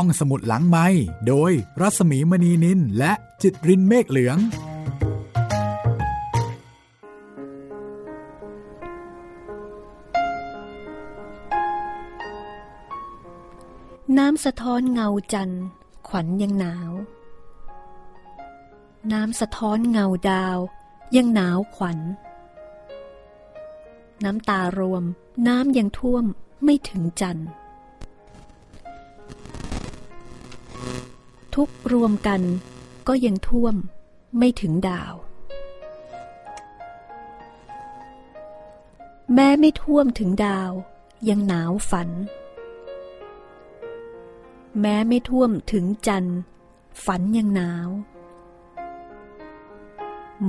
ห้องสมุดหลังไม้โดยรัสมีมณีนินและจิตรินเมฆเหลือง น้ำสะท้อนเงาจันทร์ ขวัญยังหนาว น้ำสะท้อนเงาดาว ยังหนาวขวัญ น้ำตารวม น้ำยังท่วมไม่ถึงจันทร์ ทุกรวมกัน ก็ยังท่วมไม่ถึงดาว แม้ไม่ท่วมถึงดาว ยังหนาวฝัน แม้ไม่ท่วมถึงจันทร์ ฝันยังหนาว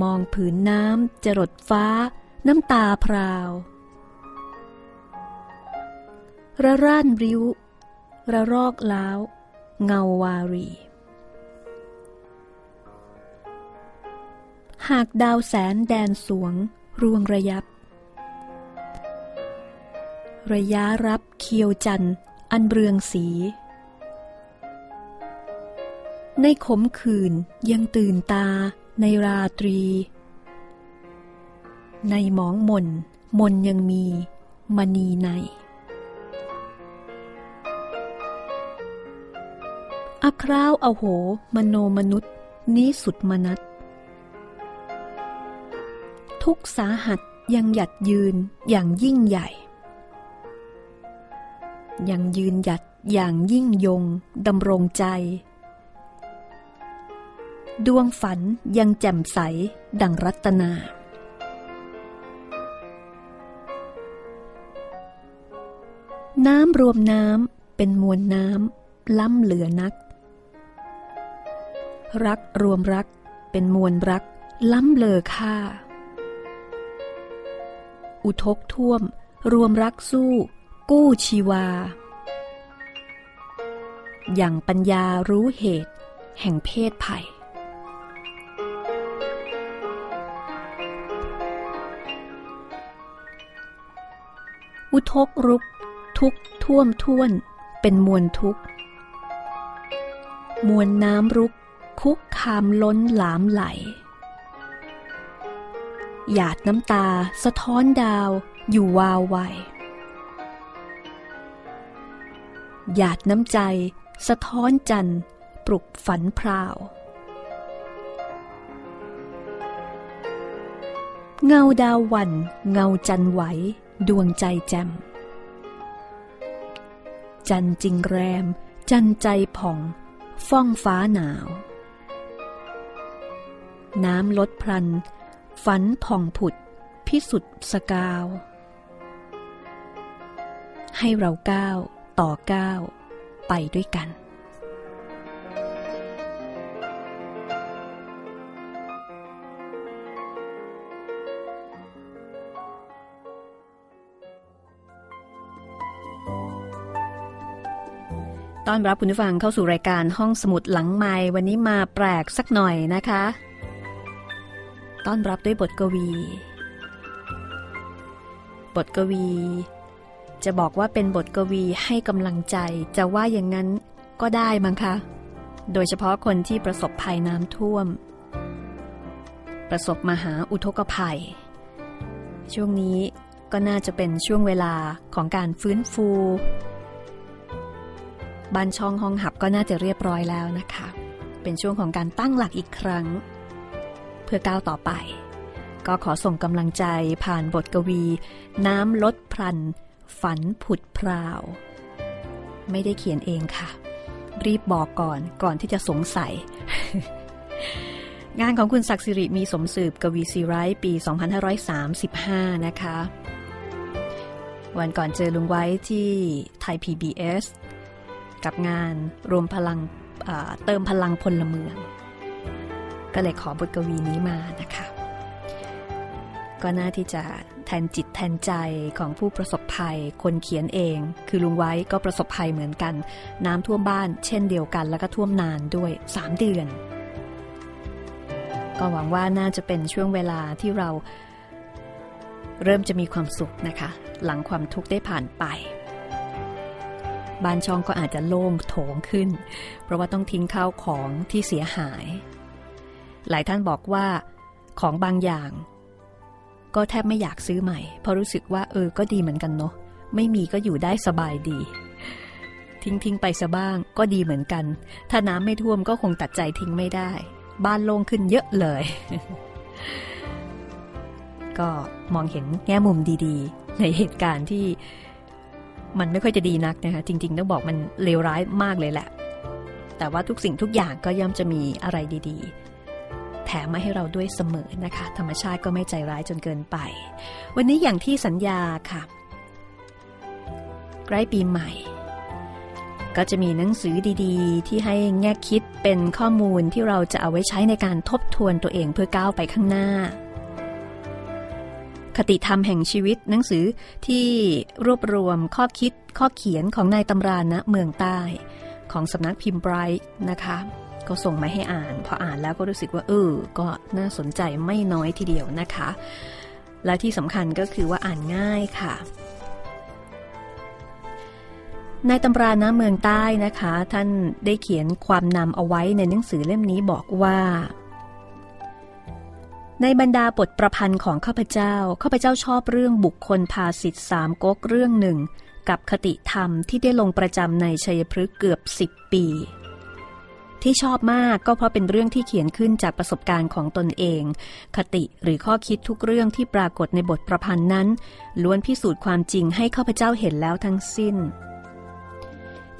มองผืนน้ำจรดฟ้า น้ำตาพราวระร่านริ้ว ระรอกล้าว เงาวารี หากดาวแสนแดนสวงรวงระยับ ระยะรับเคียวจันอันเรืองสี ในขมขื่นยังตื่นตาในราตรี ในหมองมนมนยังมีมณีในอคราวอโหมโนมนุษย์นี้สุดมนัต ทุกสาหัสยังหยัดยืนอย่างยิ่งใหญ่ ยังยืนหยัดอย่างยิ่งยงดำรงใจ ดวงฝันยังแจ่มใสดังรัตนา น้ำรวมน้ำเป็นมวลน้ำล้ำเหลือนัก รักรวมรักเป็นมวลรักล้ำเลอค่า อุทกท่วม รวมรักสู้ กู้ชีวา อย่างปัญญารู้เหตุ แห่งเพศภัย อุทกรุก ทุกท่วมท่วน เป็นมวลทุกมวลน้ำรุก คุกคามล้นหลามไหล หยาดน้ำตา สะท้อนดาว อยู่วาวไวหยาดน้ำใจ สะท้อนจันทร์ ปลุกฝันพราว เงาดาววัน เงาจันไหว ดวงใจแจ่มจันจริงแรม จันใจผ่อง ฟ้องฟ้าหนาว น้ำลดพลัน ฝันผ่องผุด พิสุทธิ์สกาว ให้เราก้าวต่อก้าวไปด้วยกัน ต้อนรับคุณผู้ฟังเข้าสู่รายการห้องสมุดหลังไม้วันนี้มาแปลกสักหน่อยนะคะ ต้อนรับด้วยบทกวี บทกวี จะบอกว่าเป็นบทกวีให้กำลังใจ จะว่าอย่างนั้นก็ได้มั้งคะ โดยเฉพาะคนที่ประสบภัยน้ำท่วม ประสบมหาอุทกภัย ช่วงนี้ก็น่าจะเป็นช่วงเวลาของการฟื้นฟูบ้านช่องห้องหับก็น่าจะเรียบร้อยแล้วนะคะ เป็นช่วงของการตั้งหลักอีกครั้ง เพื่อก้าวต่อไป ก็ขอส่งกำลังใจผ่านบทกวี น้ำลดพลัน ฝันผุดพราว ไม่ได้เขียนเองค่ะ รีบบอกก่อนก่อนที่จะสงสัย งานของคุณศักดิ์สิริมีสมสืบกวีซีไรต์ปี 2535 นะคะ วันก่อนเจอลุงไว้ที่ไทย PBS กับงานรวมพลังเติมพลังพลเมือง ก็เลยขอบทกวีนี้มานะคะ ก็น่าที่จะแทนจิตแทนใจของผู้ประสบภัย คนเขียนเอง คือลุงไว้ก็ประสบภัยเหมือนกัน น้ำท่วมบ้าน เช่นเดียวกัน แล้วก็ท่วมนานด้วย 3 เดือน ก็หวังว่าน่าจะเป็นช่วงเวลาที่เราเริ่มจะมีความสุขนะคะ หลังความทุกข์ได้ผ่านไป บ้านช่องก็อาจจะโล่งโถงขึ้น เพราะว่าต้องทิ้งข้าวของที่เสียหาย หลายท่านบอกว่า ของบางอย่าง ก็แทบไม่อยากซื้อใหม่ เพราะรู้สึกว่า เออ ก็ดีเหมือนกันเนาะไม่มีก็อยู่ได้สบายดี ทิ้งทิ้งไปซะบ้าง ก็ดีเหมือนกัน ถ้าน้ำไม่ท่วมก็คงตัดใจทิ้งไม่ได้ บ้านโล่งขึ้นเยอะเลย ก็มองเห็นแง่มุมดี ๆ ในเหตุการณ์ที่มันไม่ค่อยจะดีนักนะคะจริง ๆ ต้องบอกมันเลวร้ายมากเลยแหละ แต่ว่าทุกสิ่งทุกอย่างก็ย่อมจะมีอะไรดีๆ แถมมาให้เราด้วยเสมอนะคะ ธรรมชาติก็ไม่ใจร้ายจนเกินไป วันนี้อย่างที่สัญญาค่ะ ใกล้ปีใหม่ ก็จะมีหนังสือดีๆ ที่ให้แง่คิดเป็นข้อมูลที่เราจะเอาไว้ใช้ในการทบทวนตัวเองเพื่อก้าวไปข้างหน้าคติธรรมแห่งชีวิตหนังสือที่รวบรวมข้อคิดข้อเขียนของนายตำรานะเมืองใต้ ของสำนักพิมพ์ไบรท์นะคะ ก็ส่งมาให้อ่าน พออ่านแล้วก็รู้สึกว่าเออ ก็น่าสนใจไม่น้อยทีเดียวนะคะ และที่สำคัญก็คือว่าอ่านง่ายค่ะ ในตำราน้ำเมืองใต้นะคะ ท่านได้เขียนความนำเอาไว้ในหนังสือเล่มนี้บอกว่าในบรรดาบทประพันธ์ของข้าพเจ้า ข้าพเจ้าชอบเรื่องบุคคลพาสิทธิสามก๊กเรื่องหนึ่ง กับคติธรรมที่ได้ลงประจำในชัยพฤกษ์เกือบสิบปี ที่ชอบมากก็เพราะเป็นเรื่องที่เขียนขึ้นจากประสบการณ์ของตนเอง คติหรือข้อคิดทุกเรื่องที่ปรากฏในบทประพันธ์นั้น ล้วนพิสูจน์ความจริงให้ข้าพเจ้าเห็นแล้วทั้งสิ้น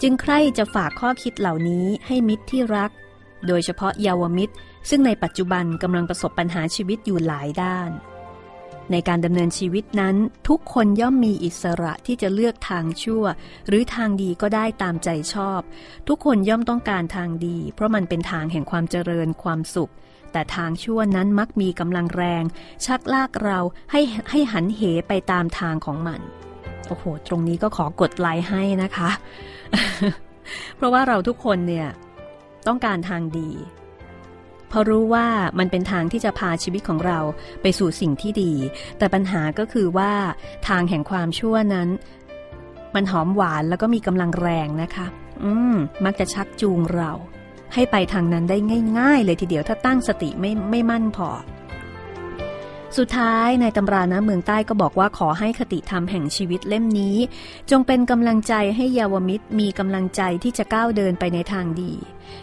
จึงใคร่จะฝากข้อคิดเหล่านี้ให้มิตรที่รัก โดยเฉพาะเยาวมิตร ซึ่งในปัจจุบันกำลังประสบปัญหาชีวิตอยู่หลายด้าน ในการดำเนินชีวิตนั้น ทุกคนย่อมมีอิสระที่จะเลือกทางชั่ว หรือทางดีก็ได้ตามใจชอบ ทุกคนย่อมต้องการทางดี เพราะมันเป็นทางแห่งความเจริญความสุข แต่ทางชั่วนั้นมักมีกำลังแรง ชักลากเราให้ให้หันเหไปตามทางของมัน โอ้โห ตรงนี้ก็ขอกดไลค์ให้นะคะ เพราะว่าเราทุกคนเนี่ยต้องการทางดี เพราะรู้ว่ามันเป็นทางที่จะพาชีวิตของเราไปสู่สิ่งที่ดี แต่ปัญหาก็คือว่าทางแห่งความชั่วนั้น มันหอมหวานแล้วก็มีกำลังแรงนะคะ อืม มักจะชักจูงเรา ให้ไปทางนั้นได้ง่าย ๆ เลยทีเดียวถ้าตั้งสติไม่ไม่มั่นพอ สุดท้ายในตำรานะเมืองใต้ก็บอกว่าขอให้คติธรรมแห่งชีวิตเล่มนี้ จงเป็นกำลังใจให้เยาวมิตรมีกำลังใจที่จะก้าวเดินไปในทางดี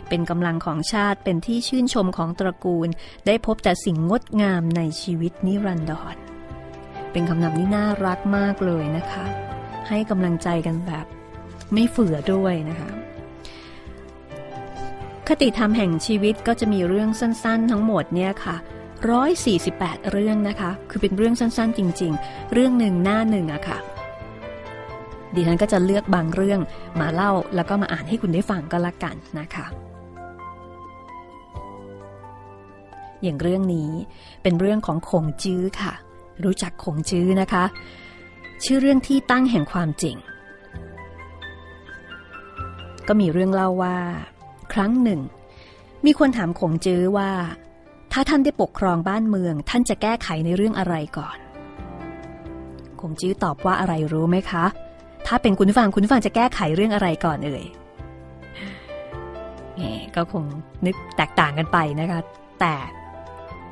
เป็นกำลังของชาติเป็นที่ชื่นชมของตระกูล ได้พบแต่สิ่งงดงามในชีวิตนิรันดรเป็นคำนำที่น่ารักมากเลยนะคะ ให้กำลังใจกันแบบไม่เฝื่อด้วยนะคะคติธรรมแห่งชีวิตก็จะมีเรื่องสั้น ๆ ทั้งหมดเนี่ยค่ะ 148 เรื่องนะคะ คือเป็นเรื่องสั้นๆ จริง ๆ เรื่องหนึ่งหน้าหนึ่งอะค่ะ ดิฉันก็จะเลือกบางเรื่องมาเล่าแล้วก็มาอ่านให้คุณได้ฟังก็แล้วกันนะคะ อย่างเรื่องนี้เป็นเรื่องของคงจื้อค่ะ รู้จักคงจื้อนะคะ ชื่อเรื่องที่ตั้งแห่งความจริง ก็มีเรื่องเล่าว่า ครั้งหนึ่ง มีคนถามคงจื้อว่า ถ้าท่านได้ปกครองบ้านเมือง ท่านจะแก้ไขในเรื่องอะไรก่อนคงจื้อตอบว่าอะไรรู้ไหมคะ ถ้าเป็นคุณฟังคุณฟังจะแก้ไขเรื่องอะไรก่อนเอ่ยแหมก็คงนึกแตกต่างกันไปนะคะ แต่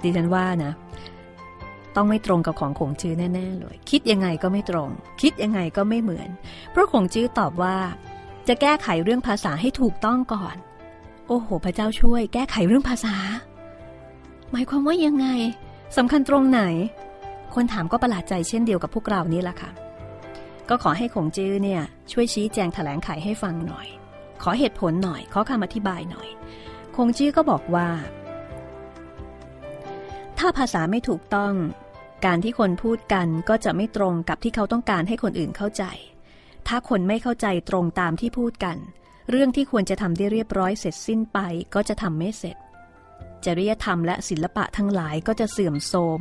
ดิฉันว่านะ ต้องไม่ตรงกับของคงจื้อแน่ๆเลย คิดยังไงก็ไม่ตรง คิดยังไงก็ไม่เหมือน เพราะคงจื้อตอบว่า จะแก้ไขเรื่องภาษาให้ถูกต้องก่อน โอ้โห พระเจ้าช่วย แก้ไขเรื่องภาษา หมายความว่ายังไงสำคัญตรงไหน คนถามก็ประหลาดใจเช่นเดียวกับพวกเรานี่แหละค่ะ ก็ขอให้ขงจื้อเนี่ย ช่วยชี้แจงแถลงไขให้ฟังหน่อย ขอเหตุผลหน่อย ขอคำอธิบายหน่อย คงจื้อก็บอกว่า ถ้าภาษาไม่ถูกต้องการที่คนพูดกันก็จะไม่ตรงกับที่เขาต้องการให้คนอื่นเข้าใจ ถ้าคนไม่เข้าใจตรงตามที่พูดกัน เรื่องที่ควรจะทำได้เรียบร้อยเสร็จสิ้นไปก็จะทำไม่เสร็จ จริยธรรมและศิลปะทั้งหลายก็จะเสื่อมโทรม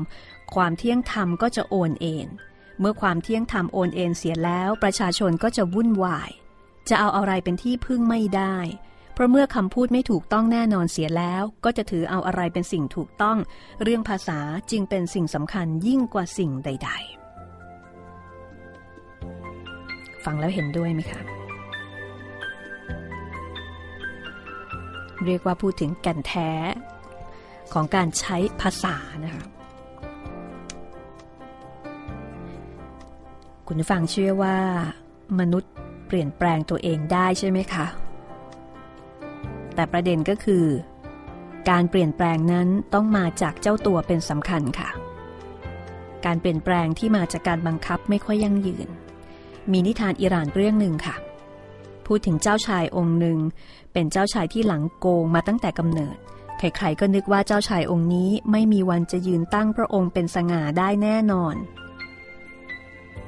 ความเที่ยงธรรมก็จะโอนเอ็นเมื่อความเที่ยงธรรมโอนเอ็นเสียแล้ว ประชาชนก็จะวุ่นวาย จะเอาอะไรเป็นที่พึ่งไม่ได้ เพราะเมื่อคำพูดไม่ถูกต้องแน่นอนเสียแล้ว ก็จะถือเอาอะไรเป็นสิ่งถูกต้อง เรื่องภาษาจึงเป็นสิ่งสำคัญยิ่งกว่าสิ่งใด ๆ ฟังแล้วเห็นด้วยไหมคะเรียกว่าพูดถึงแก่นแท้ ของการใช้ภาษานะคะคุณฟังเชื่อว่า มนุษย์เปลี่ยนแปลงตัวเองได้ใช่ไหมคะ แต่ประเด็นก็คือ การเปลี่ยนแปลงนั้นต้องมาจากเจ้าตัวเป็นสำคัญค่ะ การเปลี่ยนแปลงที่มาจากการบังคับไม่ค่อยยั่งยืน มีนิทานอิหร่านเรื่องหนึ่งค่ะ พูดถึงเจ้าชายองค์หนึ่ง เป็นเจ้าชายที่หลังโกงมาตั้งแต่กำเนิด ใครๆก็นึกว่าเจ้าชายองค์นี้ไม่มีวันจะยืนตั้งพระองค์เป็นสง่าได้แน่นอน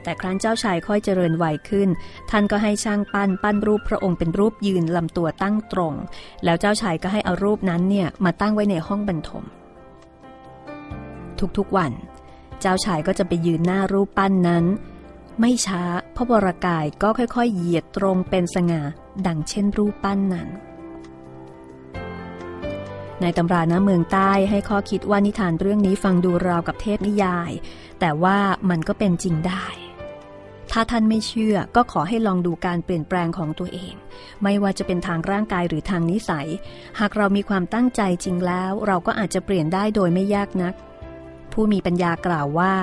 แต่ครั้นเจ้าชายค่อยเจริญวัยขึ้น ท่านก็ให้ช่างปั้นปั้นรูปพระองค์เป็นรูปยืนลำตัวตั้งตรง แล้วเจ้าชายก็ให้เอารูปนั้นเนี่ยมาตั้งไว้ในห้องบรรทม ทุกๆวัน เจ้าชายก็จะไปยืนหน้ารูปปั้นนั้น ไม่ช้าพระบรากายก็ค่อยๆเหยียดตรงเป็นสง่าดังเช่นรูปปั้นนั้น ในตำรานะเมืองใต้ให้ข้อคิดว่านิทานเรื่องนี้ฟังดูราวกับเทพนิยาย แต่ว่ามันก็เป็นจริงได้ ถ้าท่านไม่เชื่อก็ขอให้ลองดูการเปลี่ยนแปลงของตัวเอง ไม่ว่าจะเป็นทางร่างกายหรือทางนิสัย หากเรามีความตั้งใจจริงแล้ว เราก็อาจจะเปลี่ยนได้โดยไม่ยากนัก ผู้มีปัญญากล่าวว่า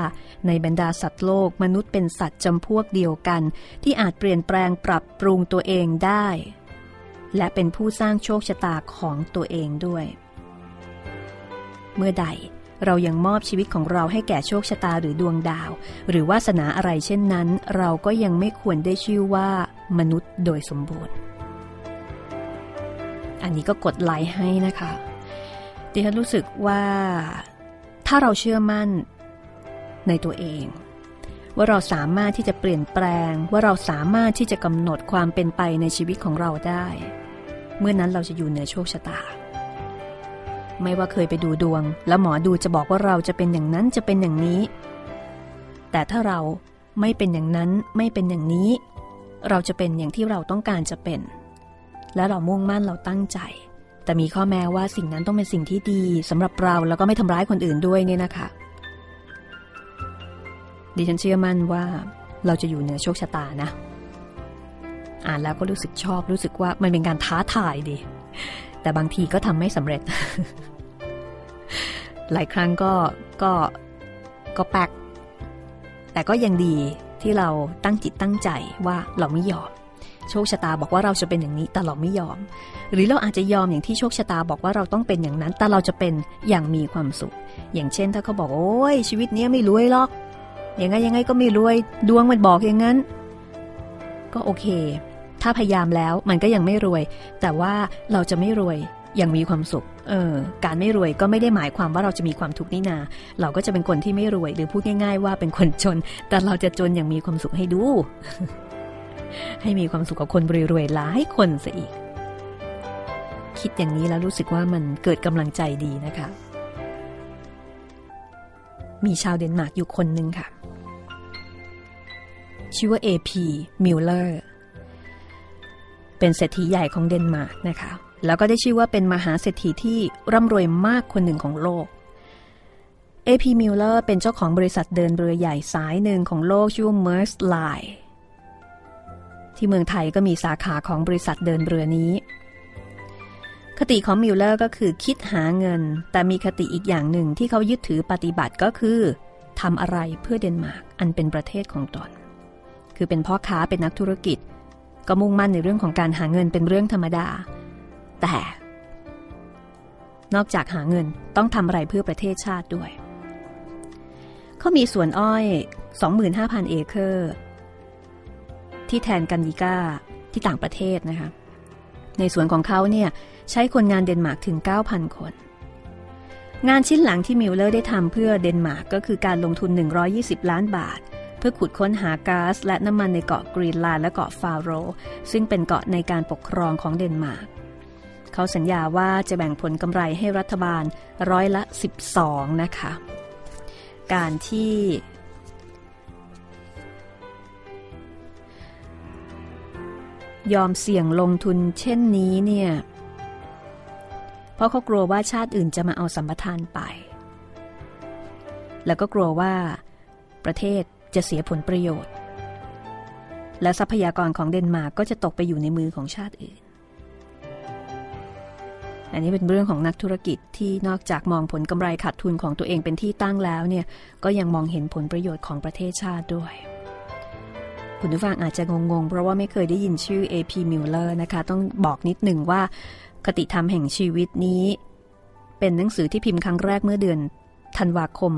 ในบรรดาสัตว์โลกมนุษย์เป็นสัตว์จำพวกเดียวกัน ที่อาจเปลี่ยนแปลงปรับปรุงตัวเองได้และเป็นผู้สร้างโชคชะตาของตัวเองด้วย เมื่อใดเรายังมอบชีวิตของเราให้แก่โชคชะตาหรือดวงดาว หรือวาสนาอะไรเช่นนั้น เราก็ยังไม่ควรได้ชื่อว่ามนุษย์โดยสมบูรณ์ อันนี้ก็กดไลค์ให้นะคะดิฉันรู้สึกว่าถ้าเราเชื่อมั่นในตัวเอง ว่าเราสามารถที่จะเปลี่ยนแปลง ว่าเราสามารถที่จะกำหนดความเป็นไปในชีวิตของเราได้ เมื่อนั้นเราจะอยู่เหนือโชคชะตา ไม่ว่าเคยไปดูดวง แล้วหมอดูจะบอกว่าเราจะเป็นอย่างนั้นจะเป็นอย่างนี้ แต่ถ้าเราไม่เป็นอย่างนั้นไม่เป็นอย่างนี้ เราจะเป็นอย่างที่เราต้องการจะเป็น และเรามุ่งมั่นเราตั้งใจ แต่มีข้อแม้ว่าสิ่งนั้นต้องเป็นสิ่งที่ดีสำหรับเราแล้วก็ไม่ทำร้ายคนอื่นด้วยเนี่ยนะคะ ดิฉันเชื่อมั่นว่าเราจะอยู่เหนือโชคชะตานะ อ่านแล้วก็รู้สึกชอบรู้สึกว่ามันเป็นการท้าทายดี แต่บางทีก็ทำไม่สำเร็จ หลายครั้งก็ก็ก็แปกแต่ก็ยังดีที่เราตั้งจิตตั้งใจว่าเราไม่ยอม โชคชะตาบอกว่าเราจะเป็นอย่างนี้แต่เราไม่ยอม หรือเราอาจจะยอมอย่างที่โชคชะตาบอกว่าเราต้องเป็นอย่างนั้น แต่เราจะเป็นอย่างมีความสุข อย่างเช่นถ้าเขาบอกโอ้ยชีวิตนี้ไม่รวยหรอกยังไงยังไงก็ไม่รวยดวงมันบอกอย่างนั้น ก็โอเค ถ้าพยายามแล้วมันก็ยังไม่รวย แต่ว่าเราจะไม่รวยอย่างมีความสุข เออ การไม่รวยก็ไม่ได้หมายความว่าเราจะมีความทุกข์นี่นา เราก็จะเป็นคนที่ไม่รวย หรือพูดง่าย ๆ ว่าเป็นคนจน แต่เราจะจนอย่างมีความสุขให้ดู ให้มีความสุขกับคนรวยๆหลายคนซะอีก คิดอย่างนี้แล้วรู้สึกว่ามันเกิดกำลังใจดีนะคะ มีชาวเดนมาร์กอยู่คนหนึ่งค่ะ ชื่อว่า AP Miller เเป็นเศรษฐีใหญ่ของเดนมาร์กนะคะ แล้วก็ได้ชื่อว่าเป็นมหาเศรษฐีที่ร่ำรวยมากคนหนึ่งของโลก AP Miller เป็นเจ้าของบริษัทเดินเรือใหญ่สายหนึ่งของโลกชื่อ Maersk Line ที่เมืองไทยก็มีสาขาของบริษัทเดินเรือนี้ คติของมิลเลอร์ก็คือคิดหาเงิน แต่มีคติอีกอย่างหนึ่งที่เขายึดถือปฏิบัติก็คือทำอะไรเพื่อเดนมาร์กอันเป็นประเทศของตน คือเป็นพ่อค้าเป็นนักธุรกิจ ก็มุ่งมั่นในเรื่องของการหาเงินเป็นเรื่องธรรมดา แต่ นอกจากหาเงินต้องทำอะไรเพื่อประเทศชาติด้วย เขามีสวนอ้อย 25,000 เอเคอร์ ที่แทนกันยิกาที่ต่างประเทศนะคะ ในสวนของเขาเนี่ยใช้คนงานเดนมาร์กถึง 9,000 คน งานชิ้นหลังที่มิลเลอร์ได้ทำเพื่อเดนมาร์กก็คือการลงทุน 120 ล้านบาท เพื่อขุดค้นหาก๊าซและน้ำมันในเกาะกรีนแลนด์และเกาะฟาโร ซึ่งเป็นเกาะในการปกครองของเดนมาร์กเขาสัญญาว่าจะแบ่งผลกำไรให้รัฐบาลร้อยละ 12 นะคะ การที่ยอมเสี่ยงลงทุนเช่นนี้เนี่ย เพราะเขากลัวว่าชาติอื่นจะมาเอาสัมปทานไป แล้วก็กลัวว่าประเทศ จะเสียผลประโยชน์ และทรัพยากรของเดนมาร์กก็จะตกไปอยู่ในมือของชาติอื่น อันนี้เป็นเรื่องของนักธุรกิจที่นอกจากมองผลกำไรขาดทุนของตัวเองเป็นที่ตั้งแล้วเนี่ยก็ยังมองเห็นผลประโยชน์ของประเทศชาติด้วยคุณผู้ฟังอาจจะงงๆ เพราะว่าไม่เคยได้ยินชื่อ AP Miller นะคะ ต้องบอกนิดหนึ่งว่าคติธรรมแห่งชีวิตนี้ เป็นหนังสือที่พิมพ์ครั้งแรกเมื่อเดือนธันวาคม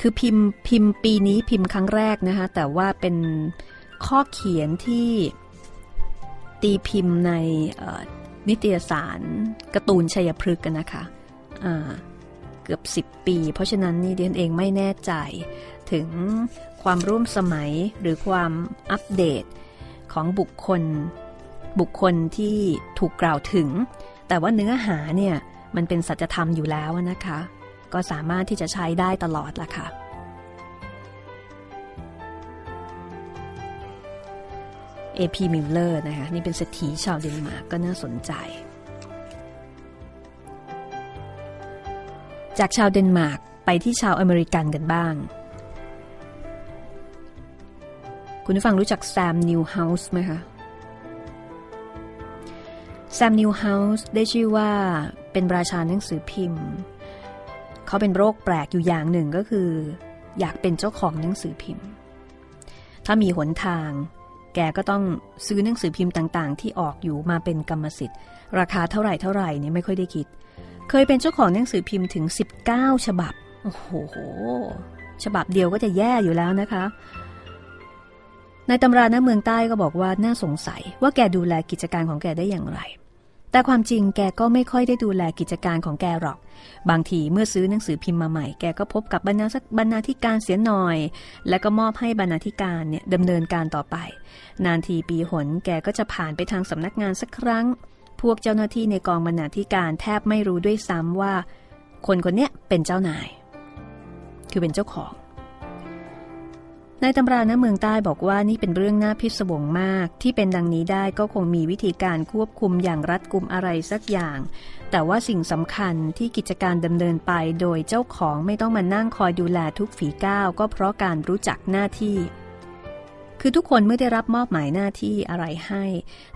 คือพิมพ์พิมพ์ปีนี้พิมพ์ครั้งแรกนะคะ แต่ว่าเป็นข้อเขียนที่ตีพิมพ์ในนิตยสารการ์ตูนชัยพฤกษ์กันนะคะะเกือบ 10 ปี เพราะฉะนั้นนี่เดียนเองไม่แน่ใจถึงความร่วมสมัยหรือความอัปเดตของบุคคลบุคคลที่ถูกกล่าวถึง แต่ว่าเนื้อหาเนี่ยมันเป็นสัจธรรมอยู่แล้วนะคะ ก็สามารถที่จะใช้ได้ตลอดล่ะค่ะ AP Miller นะคะนี่เป็นเศรษฐีชาวเดนมาร์กก็น่าสนใจ จากชาวเดนมาร์กไปที่ชาวอเมริกันกันบ้าง คุณผู้ฟังรู้จักแซมนิวเฮาส์ไหมคะแซมนิวเฮาส์ได้ชื่อว่าเป็นราชาหนังสือพิมพ์ เขาเป็นโรคแปลกอยู่อย่างหนึ่งก็คือ อยากเป็นเจ้าของหนังสือพิมพ์ ถ้ามีหนทาง แกก็ต้องซื้อหนังสือพิมพ์ต่างๆ ที่ออกอยู่มาเป็นกรรมสิทธิ์ ราคาเท่าไหร่เท่าไหร่เนี่ยไม่ค่อยได้คิด เคยเป็นเจ้าของหนังสือพิมพ์ถึง 19 ฉบับ โอ้โห ฉบับเดียวก็จะแย่อยู่แล้วนะคะในตำราหน้าเมืองใต้ก็บอกว่าน่าสงสัยว่าแกดูแลกิจการของแกได้อย่างไร แต่ความจริงแกก็ไม่ค่อยได้ดูแลกิจการของแกหรอก บางทีเมื่อซื้อหนังสือพิมพ์มาใหม่ แกก็พบกับบรรณาสักบรรณาธิการเสียหน่อย แล้วก็มอบให้บรรณาธิการเนี่ยดำเนินการต่อไป นานทีปีหนแกก็จะผ่านไปทางสำนักงานสักครั้ง พวกเจ้าหน้าที่ในกองบรรณาธิการแทบไม่รู้ด้วยซ้ำว่า คนคนนี้เป็นเจ้านาย คือเป็นเจ้าของ ในตำราหน้าเมืองใต้บอกว่านี่เป็นเรื่องน่าพิศวงมาก ที่เป็นดังนี้ได้ก็คงมีวิธีการควบคุมอย่างรัดกุมอะไรสักอย่าง แต่ว่าสิ่งสำคัญที่กิจการดำเนินไปโดยเจ้าของไม่ต้องมานั่งคอยดูแลทุกฝีก้าวก็เพราะการรู้จักหน้าที่ คือทุกคนเมื่อได้รับมอบหมายหน้าที่อะไรให้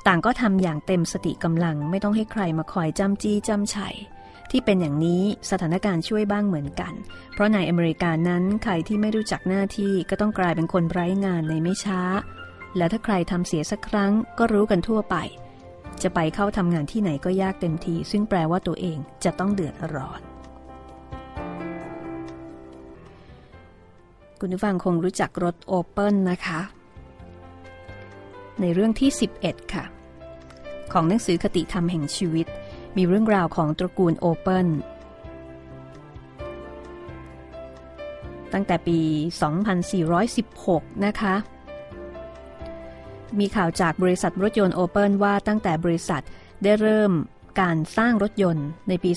ต่างก็ทำอย่างเต็มสติกำลังไม่ต้องให้ใครมาคอยจำจี้จำชัย ที่เป็นอย่างนี้สถานการณ์ช่วยบ้างเหมือนกัน เพราะในอเมริกานั้นใครที่ไม่รู้จักหน้าที่ก็ต้องกลายเป็นคนไร้งานในไม่ช้า แล้วถ้าใครทำเสียสักครั้งก็รู้กันทั่วไป จะไปเข้าทำงานที่ไหนก็ยากเต็มที ซึ่งแปลว่าตัวเองจะต้องเดือดร้อนคุณผู้ฟังคงรู้จักรถโอเปิลนะคะ ในเรื่องที่ 11 ค่ะ ของหนังสือคติธรรมแห่งชีวิต มีเรื่องราวของตระกูลโอเปิลตั้งแต่ปี 2416 นะคะ มีข่าวจากบริษัทรถยนต์โอเปิลว่าตั้งแต่บริษัทได้เริ่มการสร้างรถยนต์ในปี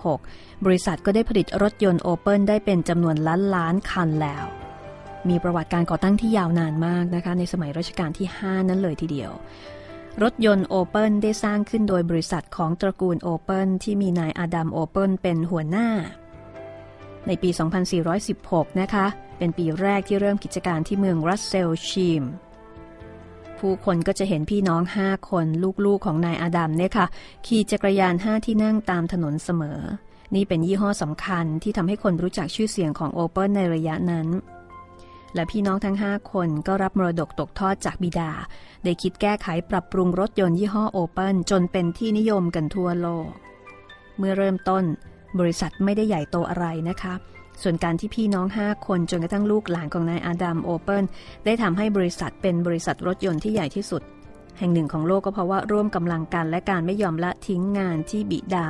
2416 บริษัทก็ได้ผลิตรถยนต์โอเปิลได้เป็นจำนวนล้านล้านคันแล้ว มีประวัติการก่อตั้งที่ยาวนานมากนะคะ ในสมัยรัชกาลที่ 5 นั้นเลยทีเดียว รถยนต์โอเปิลได้สร้างขึ้นโดยบริษัทของตระกูลโอเปิลที่มีนายอาดัมโอเปิลเป็นหัวหน้า ในปี 2416 นะคะ เป็นปีแรกที่เริ่มกิจการที่เมืองรัสเซลชีมผู้คนก็จะเห็นพี่น้อง 5 คนลูกๆของนายอาดัมเนี่ยค่ะ ขี่จักรยาน 5 ที่นั่งตามถนนเสมอ นี่เป็นยี่ห้อสำคัญที่ทำให้คนรู้จักชื่อเสียงของโอเปิลในระยะนั้น และพี่น้องทั้ง 5 คนก็รับมรดกตกทอดจากบิดา ได้คิดแก้ไขปรับปรุงรถยนต์ยี่ห้อโอเปิลจนเป็นที่นิยมกันทั่วโลก เมื่อเริ่มต้น บริษัทไม่ได้ใหญ่โตอะไรนะคะ ส่วนการที่พี่น้อง 5 คนจนกระทั่งลูกหลานของนายอาดัมโอเปิลได้ทำให้บริษัทเป็นบริษัทรถยนต์ที่ใหญ่ที่สุด แห่งหนึ่งของโลกก็เพราะว่าร่วมกำลังกันและการไม่ยอมละทิ้งงานที่บิดา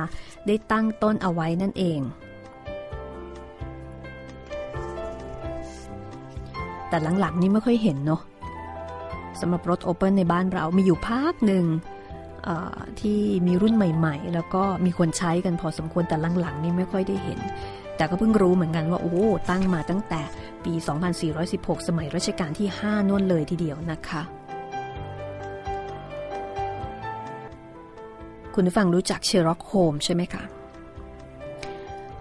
ได้ตั้งต้นเอาไว้นั่นเอง แต่หลังๆนี่ไม่ค่อยเห็นเนาะสำหรับรถโอเปิลในบ้านเรามีอยู่พักหนึ่งที่มีรุ่นใหม่ ๆ แล้วก็มีคนใช้กันพอสมควรแต่หลังๆนี่ไม่ค่อยได้เห็น แต่ก็เพิ่งรู้เหมือนกันว่า โอ้ตั้งมาตั้งแต่ปี 2416 สมัยรัชกาลที่ 5 นู่นเลยทีเดียวนะคะ คุณผู้ฟังรู้จักเชอร์ล็อกโฮมส์ใช่ไหมคะ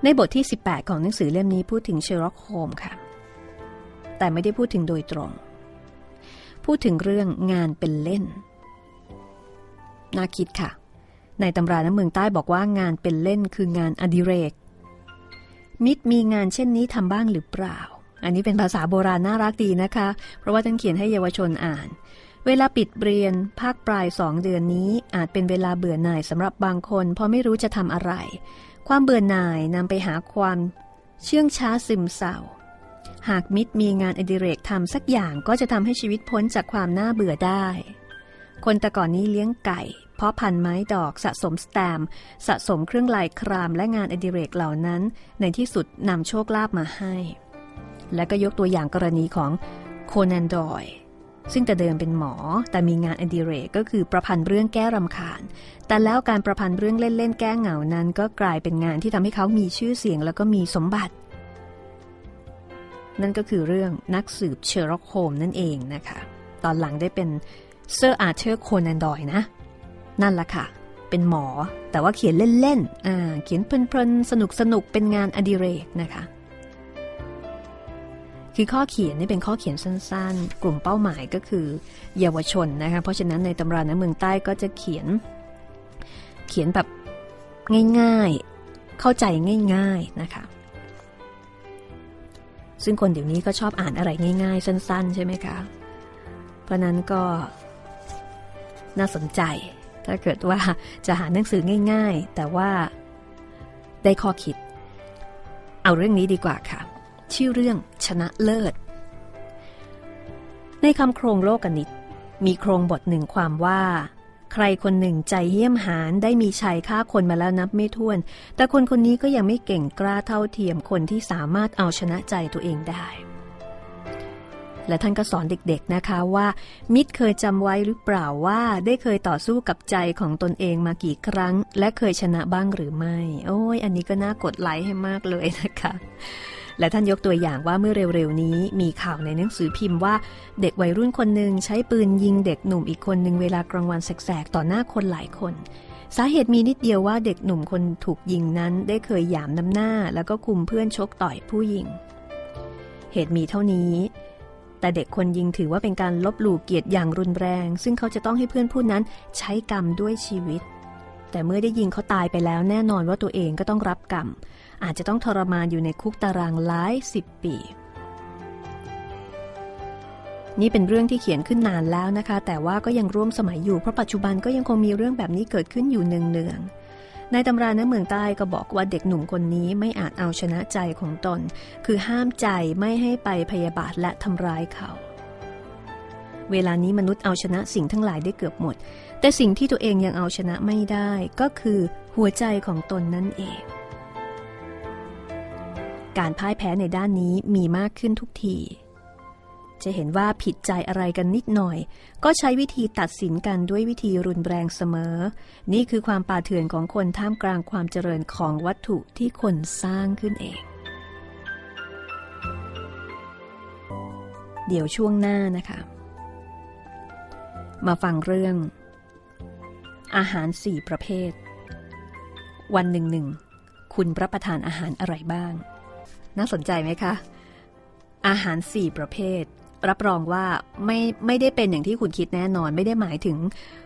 ในบทที่ 18 ของหนังสือเล่มนี้พูดถึงเชอร์ล็อกโฮมค่ะ แต่ไม่ได้พูดถึงโดยตรง พูดถึงเรื่องงานเป็นเล่น น่าคิดค่ะ ในตำราน้ำเมืองใต้บอกว่างานเป็นเล่นคืองานอดิเรก มิตรมีงานเช่นนี้ทำบ้างหรือเปล่า อันนี้เป็นภาษาโบราณน่ารักดีนะคะ เพราะว่าท่านเขียนให้เยาวชนอ่าน เวลาปิดเรียนภาคปลายสองเดือนนี้อาจเป็นเวลาเบื่อหน่ายสำหรับบางคน เพราะไม่รู้จะทำอะไร ความเบื่อหน่ายนำไปหาความเชื่องช้าซึมเศร้า หากมิตรมีงานอดิเรกทำสักอย่างก็จะทำให้ชีวิตพ้นจากความน่าเบื่อได้ คนแต่ก่อนนี้เลี้ยงไก่ เพาะพันไม้ดอกสะสมสแตมสะสมเครื่องลายครามและงานอดิเรกเหล่านั้น ในที่สุดนำโชคลาภมาให้ และก็ยกตัวอย่างกรณีของโคนันดอยซึ่งแต่เดิมเป็นหมอแต่มีงานอดิเรกก็คือประพันธ์เรื่องแก้รำคาญ แต่แล้วการประพันธ์เรื่องเล่นๆแก้เหงานั้น ก็กลายเป็นงานที่ทำให้เขามีชื่อเสียงแล้วก็มีสมบัติ นั่นก็คือเรื่องนักสืบเชอร์ล็อกโฮมส์นั่นเองนะคะ ตอนหลังได้เป็นเซอร์อาร์เธอร์โคนันดอยล์นะ นั่นละค่ะ เป็นหมอแต่ว่าเขียนเล่นๆเขียนเพลินๆ สนุกๆเป็นงานอดิเรกนะคะ คือข้อเขียนนี่เป็นข้อเขียนสั้นๆ กลุ่มเป้าหมายก็คือ เยาวชนนะคะ เพราะฉะนั้นในตำราในเมืองใต้ก็จะเขียน เขียนแบบง่ายๆ เข้าใจง่าย ๆนะคะ ซึ่งคนเดี๋ยวนี้ก็ชอบอ่านอะไรง่ายๆ สั้น ๆ ใช่ไหมคะ เพราะนั้นก็น่าสนใจ ถ้าเกิดว่าจะหาหนังสือง่าย ๆ แต่ว่าได้ข้อคิด เอาเรื่องนี้ดีกว่าค่ะ ชื่อเรื่องชนะเลิศ ในคำโครงโลกนิตมีโครงบทหนึ่งความว่า ใครคนหนึ่งใจเหี้ยมหานได้มีชัยฆ่าคนมาแล้วนับไม่ถ้วน แต่คนคนนี้ก็ยังไม่เก่งกล้าเท่าเทียมคนที่สามารถเอาชนะใจตัวเองได้ และท่านก็สอนเด็กๆนะคะว่า มิตรเคยจำไว้หรือเปล่าว่าได้เคยต่อสู้กับใจของตนเองมากี่ครั้ง และเคยชนะบ้างหรือไม่ โอ้ยอันนี้ก็น่ากดไลค์ให้มากเลยนะคะ และท่านยกตัวอย่างว่าเมื่อเร็วๆนี้มีข่าวในหนังสือพิมพ์ว่า เด็กวัยรุ่นคนหนึ่งใช้ปืนยิงเด็กหนุ่มอีกคนหนึ่งเวลากลางวันแสกๆต่อหน้าคนหลายคน สาเหตุมีนิดเดียวว่าเด็กหนุ่มคนถูกยิงนั้นได้เคยหยามน้ำหน้า แล้วก็คุมเพื่อนชกต่อยผู้ยิง เหตุมีเท่านี้แต่เด็กคนยิงถือว่าเป็นการลบหลู่เกียรติอย่างรุนแรง ซึ่งเขาจะต้องให้เพื่อนผู้นั้นใช้กรรมด้วยชีวิต แต่เมื่อได้ยิงเขาตายไปแล้วแน่นอนว่าตัวเองก็ต้องรับกรรม อาจจะต้องทรมานอยู่ในคุกตารางหลายสิบปี นี่เป็นเรื่องที่เขียนขึ้นนานแล้วนะคะ แต่ว่าก็ยังร่วมสมัยอยู่ เพราะปัจจุบันก็ยังคงมีเรื่องแบบนี้เกิดขึ้นอยู่เนืองๆในตำราเนื้อเมืองใต้ก็บอกว่าเด็กหนุ่มคนนี้ไม่อาจเอาชนะใจของตน คือห้ามใจไม่ให้ไปพยาบาทและทำร้ายเขา เวลานี้มนุษย์เอาชนะสิ่งทั้งหลายได้เกือบหมด แต่สิ่งที่ตัวเองยังเอาชนะไม่ได้ ก็คือหัวใจของตนนั่นเอง การพ่ายแพ้ในด้านนี้มีมากขึ้นทุกที จะเห็นว่าผิดใจอะไรกันนิดหน่อย ก็ใช้วิธีตัดสินกันด้วยวิธีรุนแรงเสมอ นี่คือความป่าเถื่อนของคนท่ามกลางความเจริญของวัตถุที่คนสร้างขึ้นเอง เดี๋ยวช่วงหน้านะคะ มาฟังเรื่อง อาหารสี่ประเภท วันหนึ่งหนึ่งคุณรับประทานอาหารอะไรบ้าง น่าสนใจไหมคะ อาหารสี่ประเภท รับรองว่าไม่ไม่ได้เป็นอย่างที่คุณคิดแน่นอน ไม่ได้หมายถึง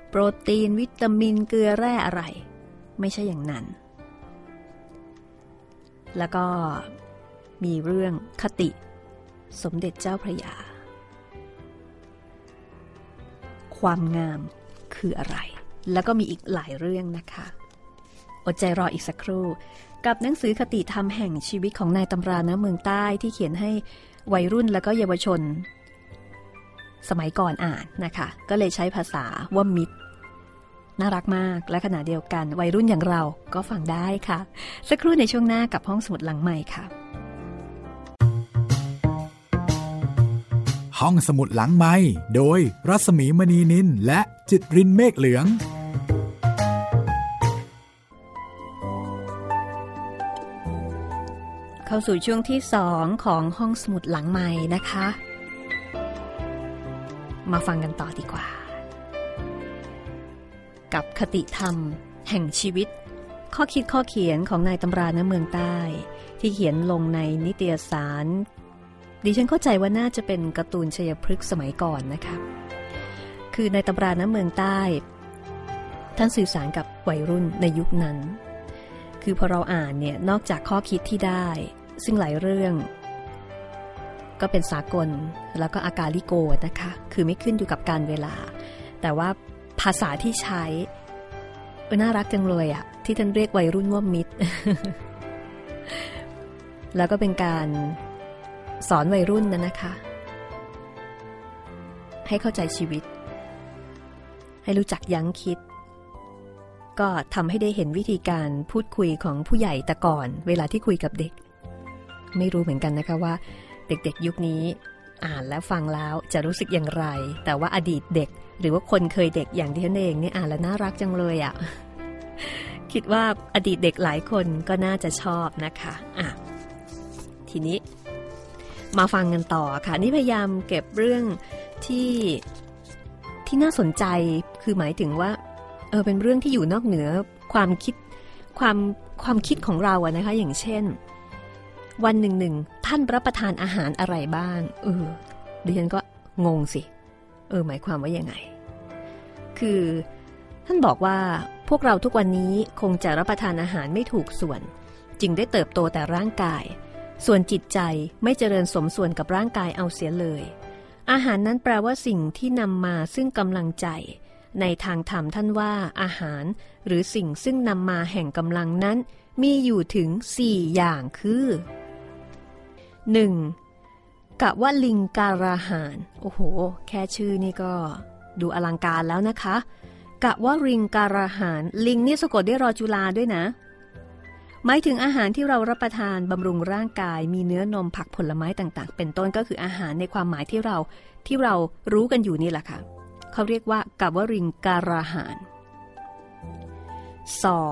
โปรตีน วิตามินเกลือแร่อะไร ไม่ใช่อย่างนั้น แล้วก็มีเรื่องคติ สมเด็จเจ้าพระยา ความงามคืออะไร แล้วก็มีอีกหลายเรื่องนะคะ อดใจรออีกสักครู่ กับหนังสือคติธรรมแห่งชีวิตของนายตำราเนื้อเมืองใต้ที่เขียนให้วัยรุ่นแล้วก็เยาวชน สมัยก่อนอ่านนะคะ ก็เลยใช้ภาษาว่ามิตร น่ารักมากและขณะเดียวกัน วัยรุ่นอย่างเราก็ฟังได้ค่ะ สักครู่ในช่วงหน้ากับห้องสมุดหลังใหม่ค่ะ ห้องสมุดหลังไม้โดยรัสมีมณีนินและจิตรินเมฆเหลือง เข้าสู่ช่วงที่สองของห้องสมุดหลังใหม่นะคะ มาฟังกันต่อดีกว่า กับคติธรรม แห่งชีวิต ข้อคิดข้อเขียนของนายตำราเนเมืองใต้ ที่เขียนลงในนิตยสาร ดิฉันเข้าใจว่าน่าจะเป็นการ์ตูนชัยพฤกษ์สมัยก่อนนะคะคือในตำราเนเมืองใต้ ท่านสื่อสารกับวัยรุ่นในยุคนั้นคือพอเราอ่านเนี่ยนอกจากข้อคิดที่ได้ ซึ่งหลายเรื่อง ก็เป็นสากลแล้วก็อากาลิโกนะคะ คือไม่ขึ้นอยู่กับการเวลา แต่ว่าภาษาที่ใช้น่ารักจังเลยอะที่ท่านเรียกวัยรุ่นว่ามิตร แล้วก็เป็นการสอนวัยรุ่นนะนะคะ ให้เข้าใจชีวิต ให้รู้จักยั้งคิด ก็ทำให้ได้เห็นวิธีการพูดคุยของผู้ใหญ่แต่ก่อน เวลาที่คุยกับเด็ก ไม่รู้เหมือนกันนะคะว่า เด็กๆยุคนี้อ่านแล้วฟังแล้วจะรู้สึกอย่างไร แต่ว่าอดีตเด็ก หรือว่าคนเคยเด็กอย่างที่ฉันเองเนี่ยอ่านแล้วน่ารักจังเลยอะ่ะ คิดว่าอดีตเด็กหลายคนก็น่าจะชอบนะคะอะทีนี้ มาฟังกันต่อค่ะ นี่พยายามเก็บเรื่องที่ที่น่าสนใจคือหมายถึงว่าเออเป็นเรื่องที่อยู่นอกเหนือความคิดความความคิดของเราอะนะคะ อย่างเช่น วันหนึ่งหนึ่งท่านรับประทานอาหารอะไรบ้าง เออดิฉันก็งงสิ เออ หมายความว่ายังไง คือ ท่านบอกว่าพวกเราทุกวันนี้คงจะรับประทานอาหารไม่ถูกส่วน จึงได้เติบโตแต่ร่างกาย ส่วนจิตใจไม่เจริญสมส่วนกับร่างกายเอาเสียเลย อาหารนั้นแปลว่าสิ่งที่นำมาซึ่งกำลังใจ ในทางธรรมท่านว่าอาหาร หรือสิ่งซึ่งนำมาแห่งกำลังนั้น มีอยู่ถึงสี่อย่างคือ 1. กะว่าลิงการาหารโอ้โห แค่ชื่อนี่ก็ดูอลังการแล้วนะคะ กะว่าริงการาหารลิงนี่สะกดได้รอจุลาด้วยนะ หมายถึงอาหารที่เรารับประทานบำรุงร่างกาย มีเนื้อนมผักผลไม้ต่างๆ เป็นต้นก็คืออาหารในความหมายที่เราที่เรารู้กันอยู่นี่แหละค่ะ เขาเรียกว่ากะว่าริงการาหาร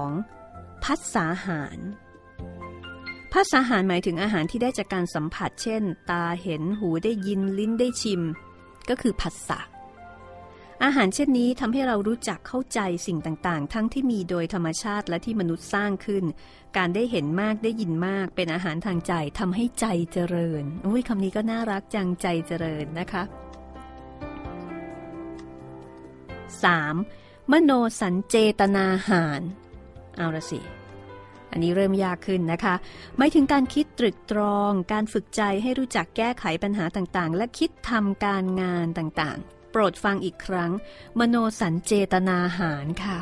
2. พัสาหาร ภาษาอาหารหมายถึงอาหารที่ได้จากการสัมผัส เช่น ตาเห็นหูได้ยินลิ้นได้ชิม ก็คือผัสสะอาหารเช่นนี้ทำให้เรารู้จักเข้าใจสิ่งต่างๆ ทั้งที่มีโดยธรรมชาติและที่มนุษย์สร้างขึ้น การได้เห็นมากได้ยินมาก เป็นอาหารทางใจทำให้ใจเจริญอุ้ยคำนี้ก็น่ารักจังใจเจริญนะคะ 3. มโนสัญเจตนาหาร เอาละสิ อันนี้เริ่มยากขึ้นนะคะ ไม่ถึงการคิดตรึกตรอง การฝึกใจให้รู้จักแก้ไขปัญหาต่างๆ และคิดทำการงานต่างๆ โปรดฟังอีกครั้ง มโนสัญเจตนาหารค่ะ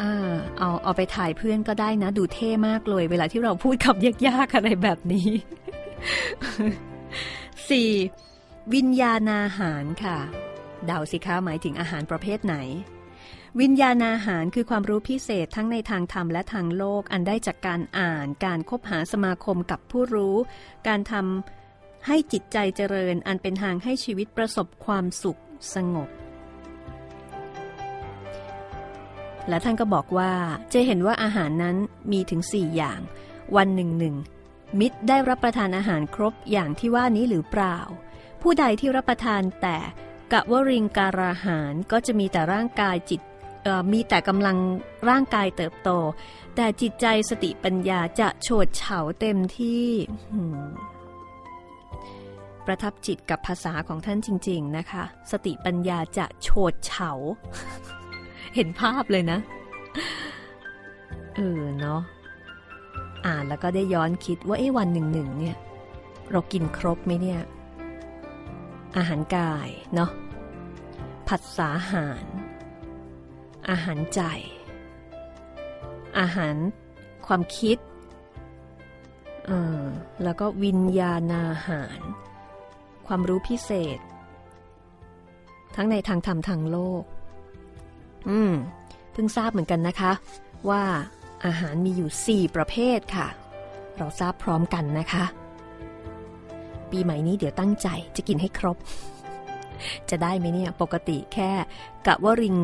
อ่าเอาเอาไปถ่ายเพื่อนก็ได้นะ ดูเท่มากเลย เวลาที่เราพูดคำยากๆอะไรแบบนี้ 4. วิญญาณอาหารค่ะ เดาสิคะหมายถึงอาหารประเภทไหน วิญญาณอาหารคือความรู้พิเศษทั้งในทางธรรมและทางโลกอันได้จากการอ่าน การคบหาสมาคมกับผู้รู้ การทำให้จิตใจเจริญอันเป็นทางให้ชีวิตประสบความสุขสงบ และท่านก็บอกว่าจะเห็นว่าอาหารนั้นมีถึงสี่อย่าง วันหนึ่งหนึ่งมิตรได้รับประทานอาหารครบอย่างที่ว่านี้หรือเปล่า ผู้ใดที่รับประทานแต่ กะวริงการาหารก็จะมีแต่ร่างกายจิตมีแต่กำลังร่างกายเติบโต แต่จิตใจสติปัญญาจะโฉดเฉาเต็มที่ประทับจิตกับภาษาของท่านจริง ๆนะคะ สติปัญญาจะโฉดเฉา เห็นภาพเลยนะ เออเนาะอ่านแล้วก็ได้ย้อนคิดว่าไอ้วันหนึ่งหนึ่งเนี่ย เรากินครบไหมเนี่ย อาหารกายเนาะผัสสาหาร อาหารใจ อาหารความคิดแล้วก็วิญญาณอาหาร ความรู้พิเศษ ทั้งในทางธรรมทางโลก อืมเพิ่งทราบเหมือนกันนะคะ ว่าอาหารมีอยู่ 4 ประเภทค่ะ เราทราบพร้อมกันนะคะ ปีใหม่นี้เดี๋ยวตั้งใจจะกินให้ครบ จะได้ไหมเนี่ย ปกติแค่กะว่าริง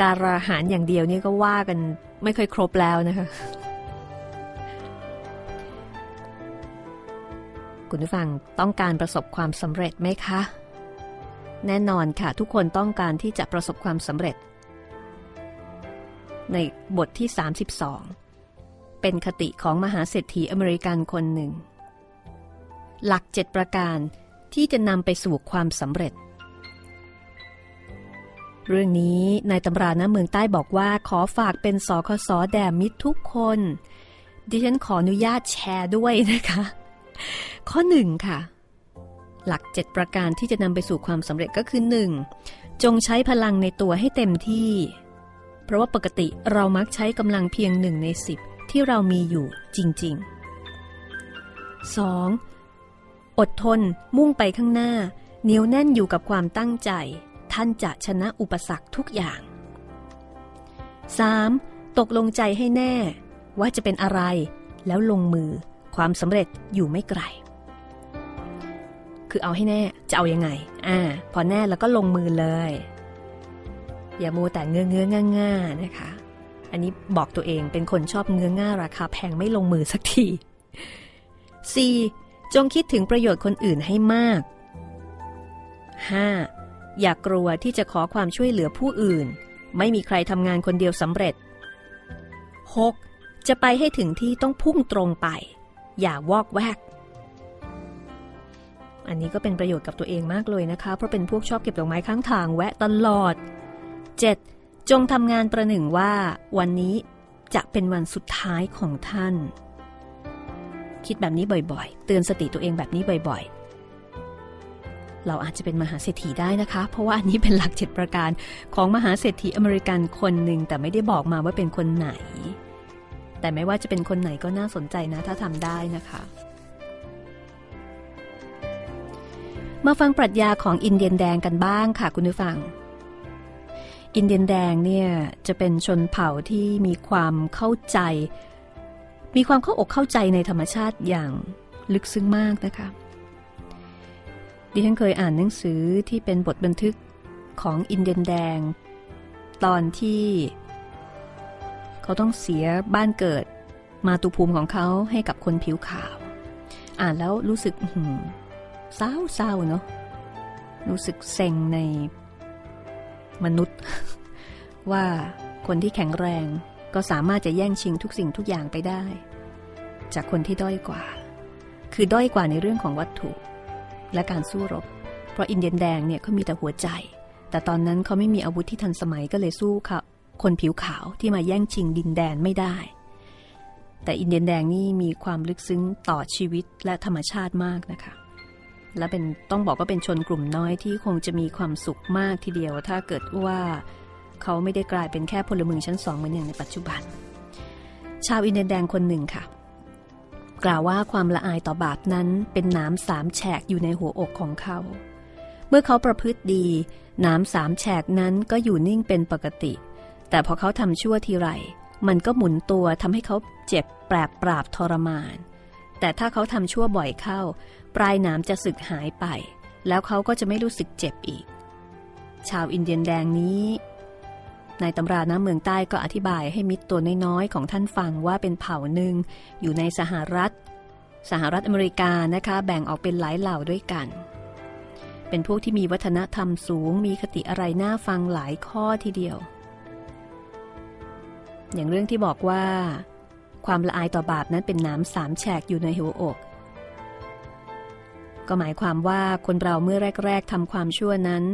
การอาหารอย่างเดียวนี่ก็ว่ากันไม่ค่อยครบแล้วนะคะ คุณผู้ฟังต้องการประสบความสำเร็จไหมคะ แน่นอนค่ะ ทุกคนต้องการที่จะประสบความสำเร็จ ในบทที่ 32 เป็นคติของมหาเศรษฐีอเมริกันคนหนึ่ง หลักเจ็ดประการที่จะนำไปสู่ความสำเร็จ เรื่องนี้ในตำราน้ำเมืองใต้บอกว่าขอฝากเป็นสคสแด่มิตรทุกคน ดิฉันขออนุญาตแชร์ด้วยนะคะ ข้อหนึ่งค่ะ หลัก7ประการที่จะนำไปสู่ความสำเร็จก็คือ 1. จงใช้พลังในตัวให้เต็มที่ เพราะว่าปกติเรามักใช้กำลังเพียงหนึ่งใน10ที่เรามีอยู่จริง ๆ 2. อดทนมุ่งไปข้างหน้าเหนียวแน่นอยู่กับความตั้งใจ ท่านจะชนะอุปสรรคทุกอย่าง 3. ตกลงใจให้แน่ ว่าจะเป็นอะไร แล้วลงมือความสำเร็จอยู่ไม่ไกล คือเอาให้แน่จะเอายังไง อ่า พอแน่แล้วก็ลงมือเลย อย่าโมแต่เงื้อเงื้อง่าง่านะคะ อันนี้บอกตัวเองเป็นคนชอบเงื้อง่าราคาแพงไม่ลงมือสักที 4. จงคิดถึงประโยชน์คนอื่นให้มาก 5. อย่ากกลัวที่จะขอความช่วยเหลือผู้อื่น ไม่มีใครทำงานคนเดียวสำเร็จ 6. จะไปให้ถึงที่ต้องพุ่งตรงไป อย่าวอกแวก อันนี้ก็เป็นประโยชน์กับตัวเองมากเลยนะคะ เพราะเป็นพวกชอบเก็บดอกไม้ข้างทางแวะตลอด 7. จงทำงานประหนึ่งว่า วันนี้จะเป็นวันสุดท้ายของท่าน คิดแบบนี้บ่อยๆ เตือนสติตัวเองแบบนี้บ่อยๆ เราอาจจะเป็นมหาเศรษฐีได้นะคะ เพราะว่าอันนี้เป็นหลักเจ็ดประการของมหาเศรษฐีอเมริกันคนหนึ่งแต่ไม่ได้บอกมาว่าเป็นคนไหน แต่ไม่ว่าจะเป็นคนไหนก็น่าสนใจนะถ้าทำได้นะคะ มาฟังปรัชญาของอินเดียนแดงกันบ้างค่ะคุณผู้ฟังอินเดียนแดงเนี่ยจะเป็นชนเผ่าที่มีความเข้าใจ มีความเข้าอกเข้าใจในธรรมชาติอย่างลึกซึ้งมากนะคะ ดิฉันเคยอ่านหนังสือที่เป็นบทบันทึกของอินเดียนแดง ตอนที่เขาต้องเสียบ้านเกิดมาตุภูมิของเขาให้กับคนผิวขาว อ่านแล้วรู้สึกเศร้าเศร้าเนาะรู้สึกเซ็งในมนุษย์ ว่าคนที่แข็งแรง ก็สามารถจะแย่งชิงทุกสิ่งทุกอย่างไปได้ จากคนที่ด้อยกว่า คือด้อยกว่าในเรื่องของวัตถุ และการสู้รบ เพราะอินเดียนแดงเนี่ยเขามีแต่หัวใจ แต่ตอนนั้นเขาไม่มีอาวุธที่ทันสมัยก็เลยสู้ค่ะคนผิวขาวที่มาแย่งชิงดินแดนไม่ได้ แต่อินเดียนแดงนี่มีความลึกซึ้งต่อชีวิตและธรรมชาติมากนะคะ และเป็นต้องบอกว่าเป็นชนกลุ่มน้อยที่คงจะมีความสุขมากทีเดียว ถ้าเกิดว่า เขาไม่ได้กลายเป็นแค่พลเมืองชั้นสองเหมือนอย่างในปัจจุบัน ชาวอินเดียนแดงคนหนึ่งค่ะ กล่าวว่าความละอายต่อบาปนั้นเป็นน้ำสามแฉกอยู่ในหัวอกของเขา เมื่อเขาประพฤติดีน้ำสามแฉกนั้นก็อยู่นิ่งเป็นปกติ แต่พอเขาทำชั่วทีไรมันก็หมุนตัวทำให้เขาเจ็บแปรปราบทรมาน แต่ถ้าเขาทำชั่วบ่อยเข้า ปลายหนามจะสึกหายไป แล้วเขาก็จะไม่รู้สึกเจ็บอีก ชาวอินเดียนแดงนี้ ในตำราน้ำเมืองใต้ก็อธิบายให้มิตรตัวน้อยๆของท่านฟังว่าเป็นเผ่าหนึ่งอยู่ในสหรัฐ สหรัฐอเมริกานะคะ แบ่งออกเป็นหลายเหล่าด้วยกัน เป็นพวกที่มีวัฒนธรรมสูง มีคติอะไรน่าฟังหลายข้อทีเดียว อย่างเรื่องที่บอกว่า ความละอายต่อบาปนั้นเป็นน้ำสามแฉกอยู่ในหัวอก ก็หมายความว่าคนเราเมื่อแรก ๆทำความชั่วนั้น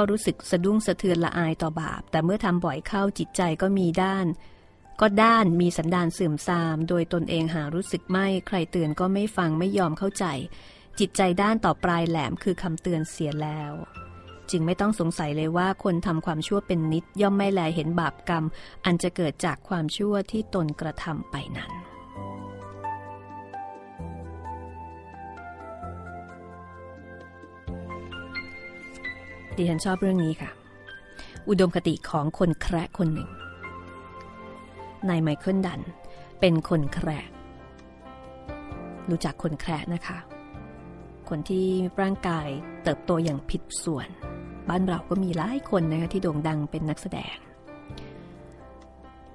ก็รู้สึกสะดุ้งสะเทือนละอายต่อบาป แต่เมื่อทำบ่อยเข้าจิตใจก็มีด้าน ก็ด้านมีสันดานเสื่อมทราม โดยตนเองหารู้สึกไม่ ใครเตือนก็ไม่ฟังไม่ยอมเข้าใจ จิตใจด้านต่อปลายแหลมคือคำเตือนเสียแล้ว จึงไม่ต้องสงสัยเลยว่าคนทำความชั่วเป็นนิดย่อมไม่แลเห็นบาปกรรม อันจะเกิดจากความชั่วที่ตนกระทำไปนั้น ดิฉันชอบเรื่องนี้ค่ะ อุดมคติของคนแคระคนหนึ่ง นายไมเคิลดัน เป็นคนแคระรู้จักคนแคระนะคะ คนที่ร่างกายเติบโตอย่างผิดส่วน บ้านเราก็มีหลายคนนะคะที่โด่งดังเป็นนักแสดง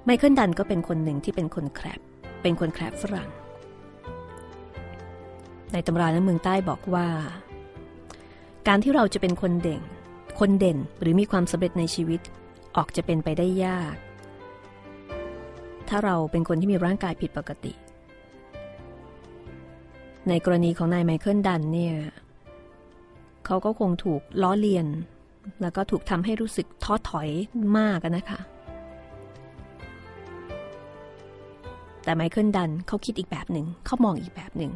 ไมเคิลดันก็เป็นคนหนึ่งที่เป็นคนแครบเป็นคนแครบฝรั่ง ในตำราในเมืองใต้บอกว่า การที่เราจะเป็นคนเด่ง คนเด่นหรือมีความสำเร็จในชีวิตออกจะเป็นไปได้ยาก ถ้าเราเป็นคนที่มีร่างกายผิดปกติ ในกรณีของนายไมเคิลดันเนี่ยเขาก็คงถูกล้อเลียน แล้วก็ถูกทำให้รู้สึกท้อถอยมากนะคะ แต่ไมเคิลดันเขาคิดอีกแบบหนึ่งเขามองอีกแบบหนึ่ง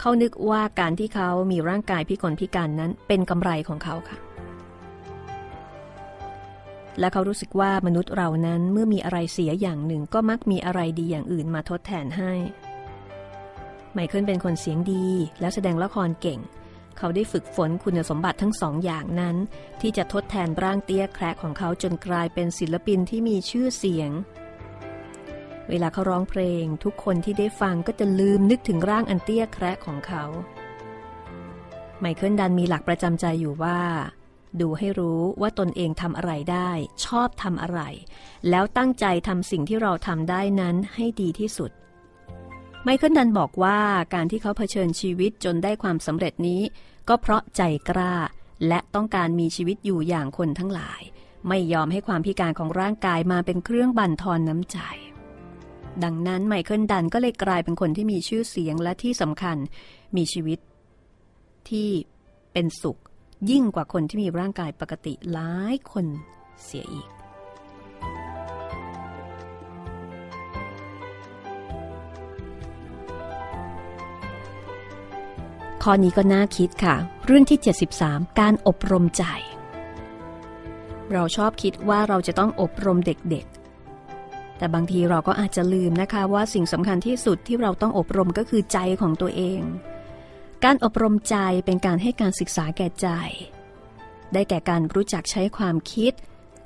เขานึกว่าการที่เขามีร่างกายพิกลพิการนั้นเป็นกำไรของเขาค่ะ และเขารู้สึกว่ามนุษย์เรานั้นเมื่อมีอะไรเสียอย่างหนึ่งก็มักมีอะไรดีอย่างอื่นมาทดแทนให้ ไมเคิลเป็นคนเสียงดีและแสดงละครเก่ง เขาได้ฝึกฝนคุณสมบัติทั้งสองอย่างนั้น ที่จะทดแทนร่างเตี้ยแคระของเขาจนกลายเป็นศิลปินที่มีชื่อเสียง เวลาเขาร้องเพลง ทุกคนที่ได้ฟังก็จะลืมนึกถึงร่างอันเตี้ยแคระของเขา ไมเคิลดันมีหลักประจำใจอยู่ว่า ดูให้รู้ว่าตนเองทำอะไรได้ ชอบทำอะไร แล้วตั้งใจทำสิ่งที่เราทำได้นั้นให้ดีที่สุด ไมเคิลดันบอกว่าการที่เขาเผชิญชีวิตจนได้ความสำเร็จนี้ ก็เพราะใจกล้า และต้องการมีชีวิตอยู่อย่างคนทั้งหลาย ไม่ยอมให้ความพิการของร่างกายมาเป็นเครื่องบั่นทอนน้ำใจดังนั้นไมเคิลดันก็เลยกลายเป็นคนที่มีชื่อเสียงและที่สำคัญ มีชีวิตที่เป็นสุข ยิ่งกว่าคนที่มีร่างกายปกติหลายคนเสียอีก ข้อนี้ก็น่าคิดค่ะ เรื่องที่ 73 การอบรมใจ เราชอบคิดว่าเราจะต้องอบรมเด็กๆ แต่บางทีเราก็อาจจะลืมนะคะว่าสิ่งสำคัญที่สุดที่เราต้องอบรมก็คือใจของตัวเอง การอบรมใจเป็นการให้การศึกษาแก่ใจ ได้แก่การรู้จักใช้ความคิด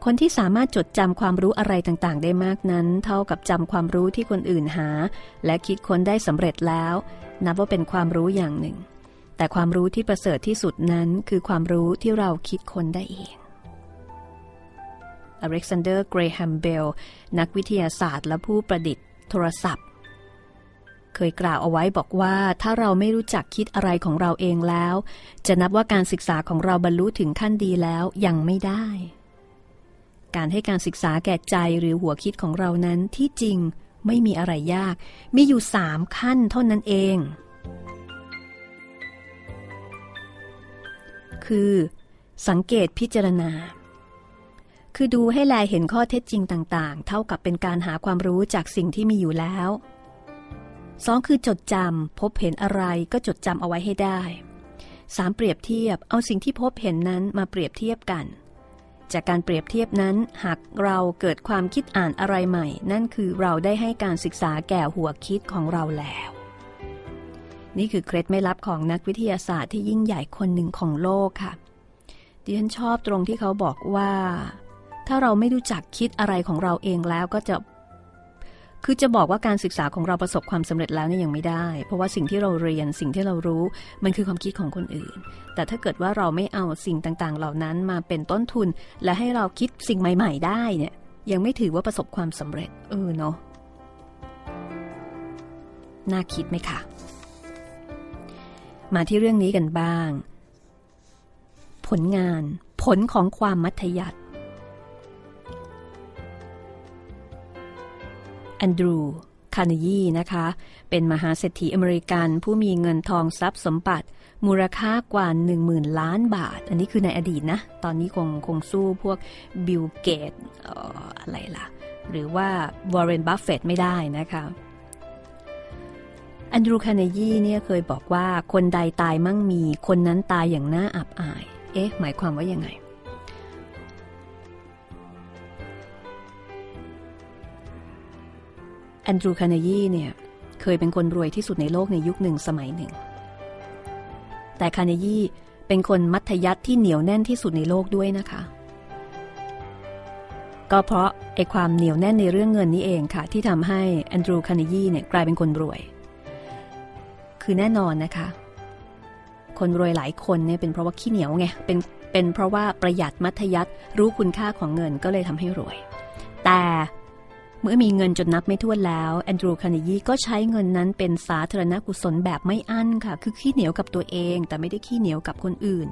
คนที่สามารถจดจำความรู้อะไรต่างๆ ได้มากนั้น เท่ากับจำความรู้ที่คนอื่นหา และคิดค้นได้สำเร็จแล้ว นับว่าเป็นความรู้อย่างหนึ่ง แต่ความรู้ที่ประเสริฐที่สุดนั้นคือความรู้ที่เราคิดค้นได้เองอเล็กซานเดอร์ เกรแฮมเบล นักวิทยาศาสตร์และผู้ประดิษฐ์โทรศัพท์ เคยกล่าวเอาไว้บอกว่าถ้าเราไม่รู้จักคิดอะไรของเราเองแล้ว จะนับว่าการศึกษาของเราบรรลุถึงขั้นดีแล้วยังไม่ได้ การให้การศึกษาแก่ใจหรือหัวคิดของเรานั้นที่จริงไม่มีอะไรยาก มีอยู่สามขั้นเท่านั้นเอง คือ สังเกตพิจารณา คือดูให้แลเห็นข้อเท็จจริงต่าง ๆ เท่ากับเป็นการหาความรู้จากสิ่งที่มีอยู่แล้ว สองคือจดจำพบเห็นอะไรก็จดจำเอาไว้ให้ได้สามเปรียบเทียบเอาสิ่งที่พบเห็นนั้นมาเปรียบเทียบกัน จากการเปรียบเทียบนั้น หากเราเกิดความคิดอ่านอะไรใหม่ นั่นคือเราได้ให้การศึกษาแก่หัวคิดของเราแล้ว นี่คือเคล็ดไม่ลับของนักวิทยาศาสตร์ที่ยิ่งใหญ่คนหนึ่งของโลกค่ะดิฉันชอบตรงที่เขาบอกว่า ถ้าเราไม่รู้จักคิดอะไรของเราเองแล้วก็จะ คือจะบอกว่าการศึกษาของเราประสบความสำเร็จแล้วเนี่ยยังไม่ได้ เพราะว่าสิ่งที่เราเรียนสิ่งที่เรารู้มันคือความคิดของคนอื่น แต่ถ้าเกิดว่าเราไม่เอาสิ่งต่างๆ เหล่านั้นมาเป็นต้นทุน และให้เราคิดสิ่งใหม่ ๆ ได้เนี่ยยังไม่ถือว่าประสบความสำเร็จ เออเนาะน่าคิดไหมคะมาที่เรื่องนี้กันบ้าง ผลงาน ผลของความมัธยัติ แอนดรูคาร์เนยีนะคะ เป็นมหาเศรษฐีอเมริกันผู้มีเงินทองทรัพย์สมบัติ มูลค่ากว่า 10,000 ล้านบาท อันนี้คือในอดีตนะ ตอนนี้คงคงสู้พวกบิลเกตส์อะไรล่ะ หรือว่าวอร์เรนบัฟเฟตต์ไม่ได้นะคะแอนดรูคาร์เนยีเนี่ยเคยบอกว่าคนใดตายมั่งมี คนนั้นตายอย่างน่าอับอาย เอ๊ะ หมายความว่ายังไง แอนดรูคาร์เนยีเนี่ยเคยเป็นคนรวยที่สุดในโลกในยุคหนึ่งสมัยหนึ่ง แต่คาร์เนยีเป็นคนมัธยัสถ์ที่เหนียวแน่นที่สุดในโลกด้วยนะคะ ก็เพราะไอ้ความเหนียวแน่นในเรื่องเงินนี้เองค่ะ ที่ทำให้แอนดรูคาร์เนยีเนี่ยกลายเป็นคนรวย คือแน่นอนนะคะ คนรวยหลายคนเนี่ยเป็นเพราะว่าขี้เหนียวไงเป็นเป็นเพราะว่าประหยัดมัธยัสถ์รู้คุณค่าของเงินก็เลยทำให้รวย แต่ เมื่อมีเงินจนนับไม่ถ้วนแล้วแอนดรูคาร์เนยีก็ใช้เงินนั้นเป็นสาธารณกุศลแบบไม่อั้นค่ะ คือขี้เหนียวกับตัวเอง แต่ไม่ได้ขี้เหนียวกับคนอื่น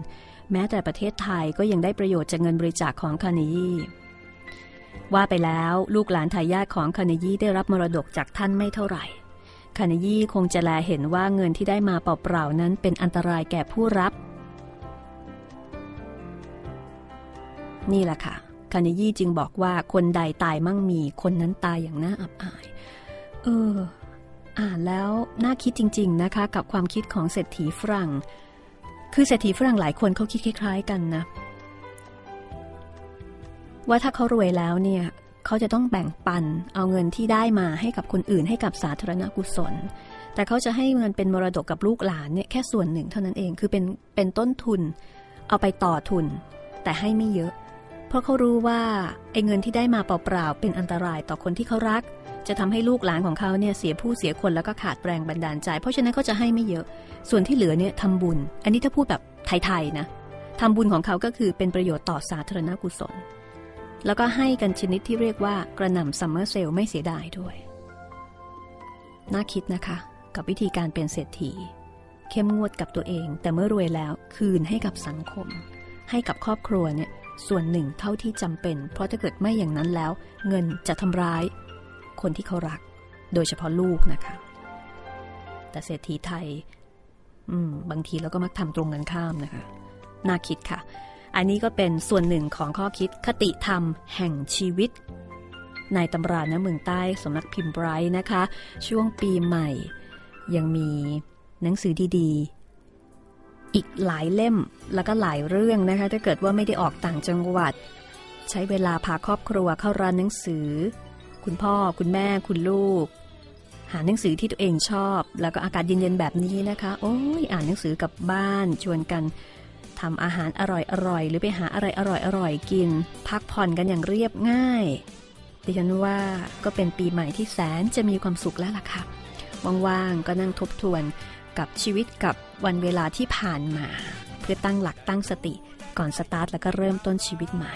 แม้แต่ประเทศไทยก็ยังได้ประโยชน์จากเงินบริจาคของคาร์เนยีว่าไปแล้วลูกหลานทายาทของคาร์เนยีได้รับมรดกจากท่านไม่เท่าไหร่คาร์เนยีคงจะแลเห็นว่าเงินที่ได้มาเปล่าๆนั้นเป็นอันตรายแก่ผู้รับ นี่แหละค่ะ คาเนยี่จึงบอกว่าคนใดตายมั่งมีคนนั้นตายอย่างน่าอับอาย เออ อ่านแล้วน่าคิดจริง ๆนะคะ กับความคิดของเศรษฐีฝรั่ง คือเศรษฐีฝรั่งหลายคนเขาคิดคล้าย ๆ กันนะ ว่าถ้าเขารวยแล้วเนี่ยเขาจะต้องแบ่งปันเอาเงินที่ได้มาให้กับคนอื่นให้กับสาธารณกุศล แต่เขาจะให้เงินเป็นมรดกกับลูกหลานเนี่ยแค่ส่วนหนึ่งเท่านั้นเองคือเป็นเป็นต้นทุน เอาไปต่อทุน แต่ให้ไม่เยอะ ราะเขารู้ว่าไอ้เงินที่ได้มาเปล่าๆเป็นอันตรายต่อคนที่เขารัก จะทำให้ลูกหลานของเขาเนี่ยเสียผู้เสียคนแล้วก็ขาดแรงบันดาลใจ เพราะฉะนั้นเขาจะให้ไม่เยอะ ส่วนที่เหลือเนี่ยทำบุญ อันนี้ถ้าพูดแบบไทยๆนะทำบุญของเขาก็คือเป็นประโยชน์ต่อสาธารณกุศล แล้วก็ให้กันชนิดที่เรียกว่ากระหน่ำซัมเมอร์เซลไม่เสียดายด้วย น่าคิดนะคะ กับวิธีการเป็นเศรษฐี เข้มงวดกับตัวเอง แต่เมื่อรวยแล้วคืนให้กับสังคม ให้กับครอบครัวเนี่ย ส่วนหนึ่งเท่าที่จำเป็น เพราะถ้าเกิดไม่อย่างนั้นแล้ว เงินจะทำร้าย คนที่เขารัก โดยเฉพาะลูกนะคะ แต่เศรษฐีไทยบางทีเราก็มักทำตรงกันข้ามนะคะ น่าคิดค่ะ อันนี้ก็เป็นส่วนหนึ่งของข้อคิดคติธรรมแห่งชีวิต ในตำราเนื้อเมืองใต้สำนักพิมพ์ไบรท์นะคะ ช่วงปีใหม่ ยังมีหนังสือดีๆ อีกหลายเล่มแล้วก็หลายเรื่องนะคะ ถ้าเกิดว่าไม่ได้ออกต่างจังหวัด ใช้เวลาพาครอบครัวเข้าร้านหนังสือ คุณพ่อคุณแม่คุณลูก หาหนังสือที่ตัวเองชอบ แล้วก็อากาศเย็นๆแบบนี้นะคะ โอ้ยอ่านหนังสือกับบ้านชวนกันทำอาหารอร่อยๆหรือไปหาอะไรอร่อยๆกิน พักผ่อนกันอย่างเรียบง่ายดิฉันว่าก็เป็นปีใหม่ที่แสนจะมีความสุขแล้วล่ะค่ะว่างๆก็นั่งทบทวน กับชีวิตกับวันเวลาที่ผ่านมา เพื่อตั้งหลักตั้งสติก่อนสตาร์ทแล้วก็เริ่มต้นชีวิตใหม่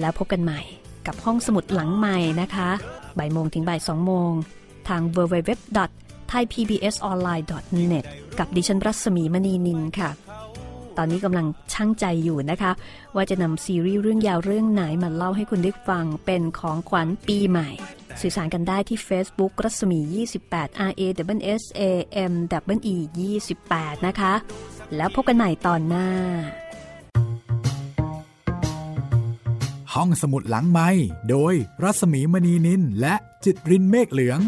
แล้วพบกันใหม่กับห้องสมุดหลังใหม่นะคะบ่ายโมงถึงบ่ายสองโมง ทาง www.thaipbsonline.net กับดิฉันรัศมีมณีนินค่ะ ตอนนี้กำลังช่างใจอยู่นะคะ ว่าจะนำซีรีส์เรื่องยาวเรื่องไหนมาเล่าให้คุณได้ฟังเป็นของขวัญปีใหม่ สื่อสารกันได้ที่ Facebook รัศมี 28 R A W S A M W E 28 นะคะ แล้วพบกันใหม่ตอนหน้า ห้องสมุดหลังไม้โดยรัศมีมณีนินและจิตรินเมฆเหลือง